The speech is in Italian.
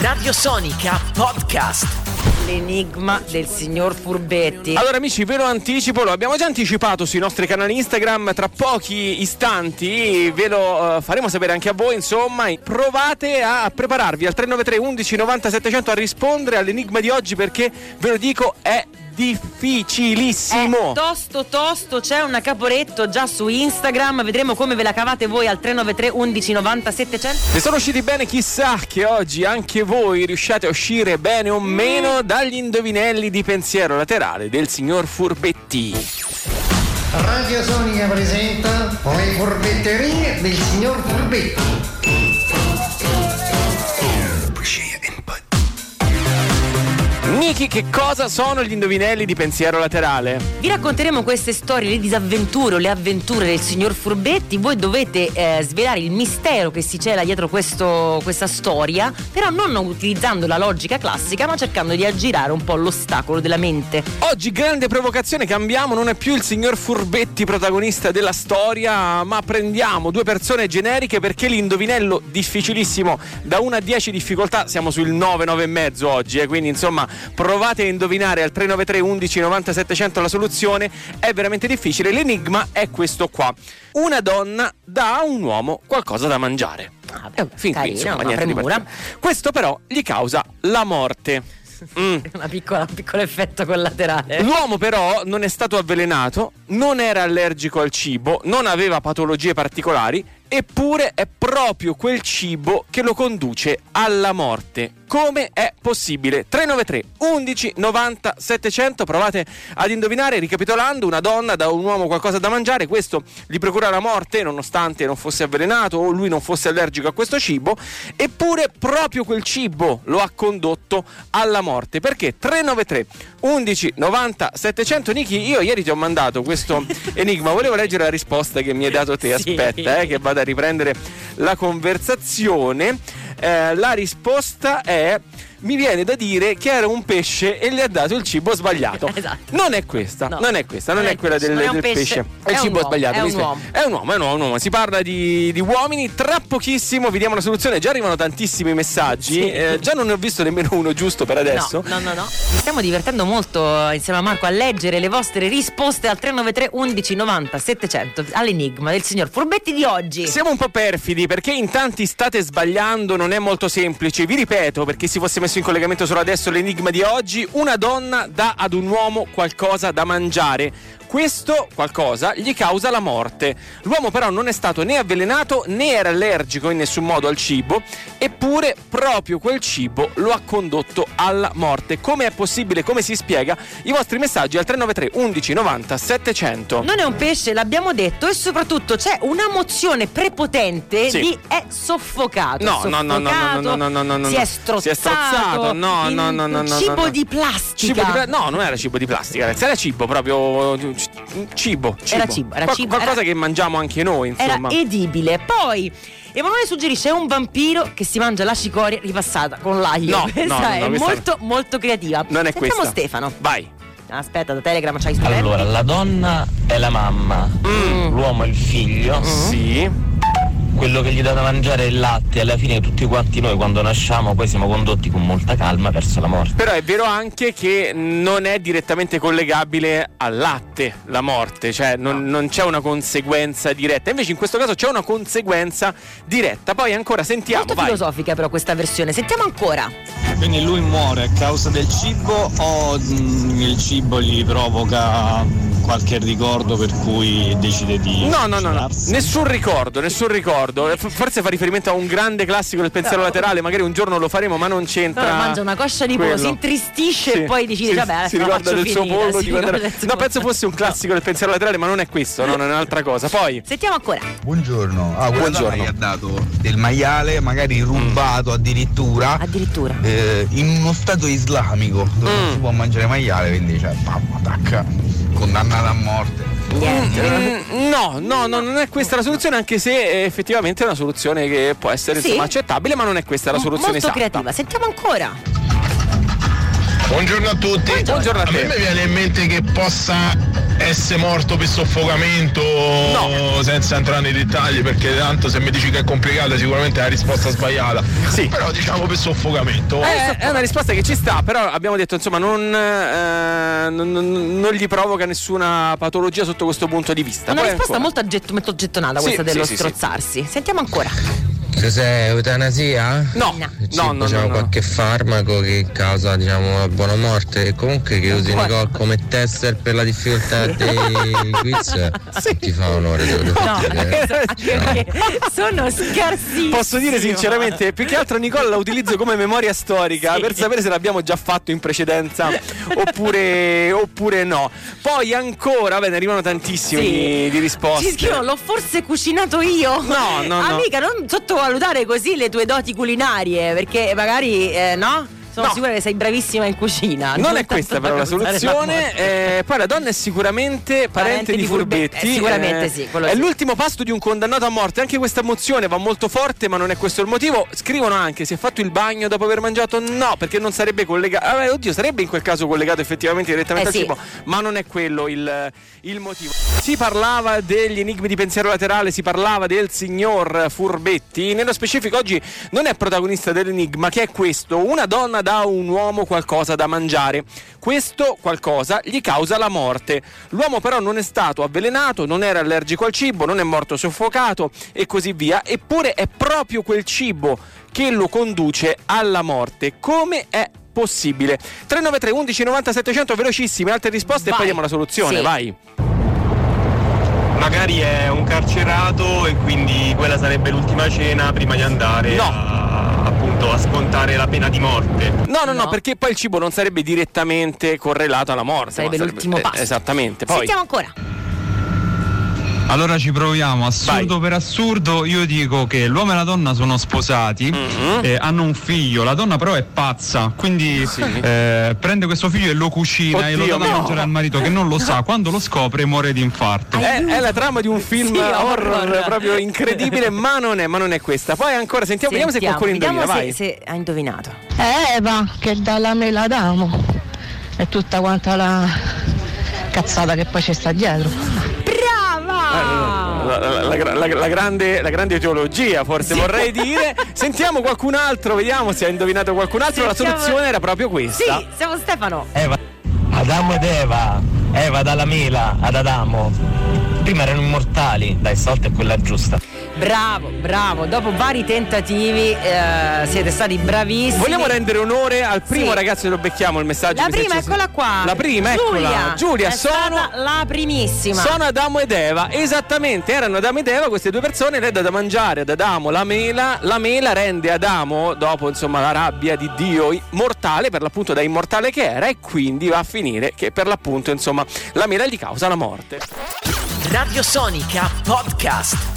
Radio Sonica Podcast. L'enigma del signor Furbetti. Allora amici, ve lo anticipo, lo abbiamo già anticipato sui nostri canali Instagram, tra pochi istanti ve lo uh, faremo sapere anche a voi, insomma, provate a prepararvi al 393 11 90 700 a rispondere all'enigma di oggi perché ve lo dico è difficilissimo. È tosto tosto, c'è una caporetto già su Instagram, vedremo come ve la cavate voi al 393 11 90 700. Se sono usciti bene, chissà che oggi anche voi riusciate a uscire bene o meno mm. dagli indovinelli di pensiero laterale del signor Furbetti. Radio Sonica presenta le furbetterie del signor Furbetti. Niki, che cosa sono gli indovinelli di pensiero laterale? Vi racconteremo queste storie, le disavventure, le avventure del signor Furbetti. Voi dovete eh, svelare il mistero che si cela dietro questo, questa storia, però non utilizzando la logica classica, ma cercando di aggirare un po' l'ostacolo della mente. Oggi grande provocazione, cambiamo, non è più il signor Furbetti protagonista della storia, ma prendiamo due persone generiche perché l'indovinello difficilissimo da 1 a 10 difficoltà, siamo sul 9, 9 e mezzo oggi, eh, quindi insomma provate a indovinare al 393 11 90 700 la soluzione, è veramente difficile. L'enigma è questo qua. Una donna dà a un uomo qualcosa da mangiare. Ah, beh, fin qui, insomma, niente di Questo però gli causa la morte. Mm. Piccola, un piccolo effetto collaterale. L'uomo però non è stato avvelenato, non era allergico al cibo, non aveva patologie particolari, eppure è proprio quel cibo che lo conduce alla morte come è possibile? 393 11 90 700 provate ad indovinare ricapitolando una donna da un uomo qualcosa da mangiare. Questo gli procura la morte nonostante non fosse avvelenato o lui non fosse allergico a questo cibo. Eppure proprio quel cibo lo ha condotto alla morte. Perché? 393 11 90 700 Niki io ieri ti ho mandato questo enigma. Volevo leggere la risposta che mi hai dato te. Sì. aspetta eh, che vada a riprendere la conversazione eh, la risposta è mi viene da dire che era un pesce e gli ha dato il cibo sbagliato. esatto. Non è questa, no. non è questa, non, non è, è, quella del, del pesce. pesce. È, è il cibo uomo, sbagliato. È un, uomo. è un uomo, è un uomo, è un uomo. Si parla di, di, uomini. Tra pochissimo vi diamo la soluzione. Già arrivano tantissimi messaggi. Sì. Eh, già non ne ho visto nemmeno uno giusto per adesso. No, no, no, no. Mi stiamo divertendo molto insieme a Marco a leggere le vostre risposte al 393 11 90 700 all'enigma del signor Furbetti di oggi. Siamo un po' perfidi perché in tanti state sbagliando, non è molto semplice. Vi ripeto, per chi si fosse messo in collegamento solo adesso l'enigma di oggi. Una donna dà ad un uomo qualcosa da mangiare. Questo qualcosa gli causa la morte. L'uomo però non è stato né avvelenato né era allergico in nessun modo al cibo, eppure proprio quel cibo lo ha condotto alla morte. Come è possibile? Come si spiega? I vostri messaggi al 393 11 90 700. Non è un pesce, l'abbiamo detto, e soprattutto c'è una mozione prepotente sì. di è soffocato. No, no, no, no, no, no, no, no, no, no, Si è strozzato. Si è strozzato. No, no, no, no, no. Cibo di plastica. Cibo di, no, non era cibo di plastica, ragazzi, era cibo proprio cibo, cibo. Era cibo, era cibo. Qualcosa era, che mangiamo anche noi, insomma. Era edibile. Poi Emanuele suggerisce un vampiro che si mangia la cicoria ripassata con l'aglio. No, questa no, no, è molto è... molto creativa. Non è Sentiamo questa. Stefano. Vai. Aspetta, da Telegram c'hai Allora, la donna è la mamma, mm. l'uomo è il figlio. Mm. Sì quello che gli dà da mangiare è il latte, alla fine tutti quanti noi quando nasciamo poi siamo condotti con molta calma verso la morte. Però è vero anche che non è direttamente collegabile al latte la morte, cioè non, non c'è una conseguenza diretta, invece in questo caso c'è una conseguenza diretta. Poi ancora sentiamo. Molto vai. filosofica però questa versione, sentiamo ancora. Quindi lui muore a causa del cibo o mh, il cibo gli provoca qualche ricordo per cui decide di... No, no, no, no, nessun ricordo, nessun ricordo ricordo. Forse fa riferimento a un grande classico del pensiero no. laterale, magari un giorno lo faremo, ma non c'entra. No, mangia una coscia di pollo, si intristisce sì. e poi decide, sì, vabbè, si ricorda del suo pollo. Di quando... No, penso fosse un classico del pensiero laterale, ma non è questo, no, non è un'altra cosa. Poi. Sentiamo ancora. Buongiorno. Ah, Buongiorno. gli ha dato del maiale, magari rubato mm. addirittura. Addirittura. Eh, in uno stato islamico dove mm. non si può mangiare maiale, quindi cioè, mamma, tacca, condannato a morte. Niente. Mm, no, no, no, non è questa la soluzione, anche se effettivamente è una soluzione che può essere sì. insomma, accettabile, ma non è questa la soluzione Molto esatta. creativa. Sentiamo ancora. Buongiorno a tutti. Buongiorno a a me mi viene in mente che possa essere morto per soffocamento No. senza entrare nei dettagli perché tanto se mi dici che è complicata sicuramente è la risposta sbagliata. Sì. Però diciamo per soffocamento. Eh, è una risposta che ci sta, però abbiamo detto insomma non, eh, non- non- gli provoca nessuna patologia sotto questo punto di vista. Una Poi risposta ancora. molto, aggetto- molto gettonata Sì, questa dello sì, sì, sì. strozzarsi. Sentiamo ancora. Cos'è eutanasia? No, No. Sì, no, no, no, no. qualche farmaco che causa diciamo la buona morte e comunque che usi. Nicole come tester per la difficoltà dei quiz ti fa onore devo No, dire. anche perché sono scarsissimi. Posso dire sinceramente, più che altro Nicola la utilizzo come memoria storica Sì. per sapere se l'abbiamo già fatto in precedenza oppure, oppure no. Poi ancora, beh, ne arrivano tantissimi Sì. di, risposte. Ci scrivono, l'ho forse cucinato io. No, no, no. Amica, non sottovalutare così le tue doti culinarie, perché magari, eh, no? Sono No. sicura che sei bravissima in cucina. Non è questa però la soluzione. morte. eh, poi la donna è sicuramente parente, di furbetti. eh, sicuramente sì, quello È sì. l'ultimo pasto di un condannato a morte. Anche questa mozione va molto forte, ma non è questo il motivo. Scrivono anche: si è fatto il bagno dopo aver mangiato? No, perché non sarebbe collegato. Ah, oddio, sarebbe in quel caso collegato effettivamente direttamente Eh, al sì. cibo, ma non è quello il, il motivo. Si parlava degli enigmi di pensiero laterale, si parlava del signor Furbetti. Nello specifico, oggi non è protagonista dell'enigma, che è questo: una donna dà a un uomo qualcosa da mangiare. Questo qualcosa gli causa la morte. L'uomo però non è stato avvelenato, non era allergico al cibo, non è morto soffocato e così via. Eppure è proprio quel cibo che lo conduce alla morte. Come è possibile? 393 11 90 700 velocissime, altre risposte e Vai. poi diamo la soluzione, Sì. vai. Magari è un carcerato e quindi quella sarebbe l'ultima cena prima di andare No. a, appunto a scontare la pena di morte. No, no, no, No. perché poi il cibo non sarebbe direttamente correlato alla morte. Sarebbe ma l'ultimo eh, pasto. Esattamente. Poi Sentiamo ancora. Allora ci proviamo, assurdo Vai. per assurdo, io dico che l'uomo e la donna sono sposati, Mhm. eh, hanno un figlio, la donna però è pazza, quindi Sì. eh, prende questo figlio e lo cucina e lo Oddio, dà da no. mangiare al marito che non lo sa, quando lo scopre muore di infarto. È, è la trama di un film Sì, horror, horror. proprio incredibile, ma non, è, ma non è questa. Poi ancora sentiamo, vediamo se Sentiamo, qualcuno indovina, vediamo vai. se, se ha indovinato. È Eva che dalla mela d'amo e tutta quanta la cazzata che poi ci sta dietro. La, la- la- la- la grande, la grande teologia, forse vorrei dire. Sentiamo qualcun altro, vediamo se ha indovinato qualcun altro. La Sentiamo- soluzione era proprio questa. Sì, siamo Stefano. Eva. Adamo ed Eva. Eva dalla mela ad Adamo. Prima erano immortali. Dai, stavolta è quella giusta. Bravo, bravo. Dopo vari tentativi eh, siete stati bravissimi. Vogliamo rendere onore al primo Sì. ragazzo che lo becchiamo il messaggio. La prima, eccola qua. La prima, Giulia. eccola. Giulia, è sono stata la primissima. Sono Adamo ed Eva, esattamente, erano Adamo ed Eva, queste due persone, lei dà da mangiare ad Adamo la mela, la mela rende Adamo, dopo insomma la rabbia di Dio mortale, per l'appunto da immortale che era, e quindi va a finire che per l'appunto insomma la mela gli causa la morte. Radio Sonica Podcast.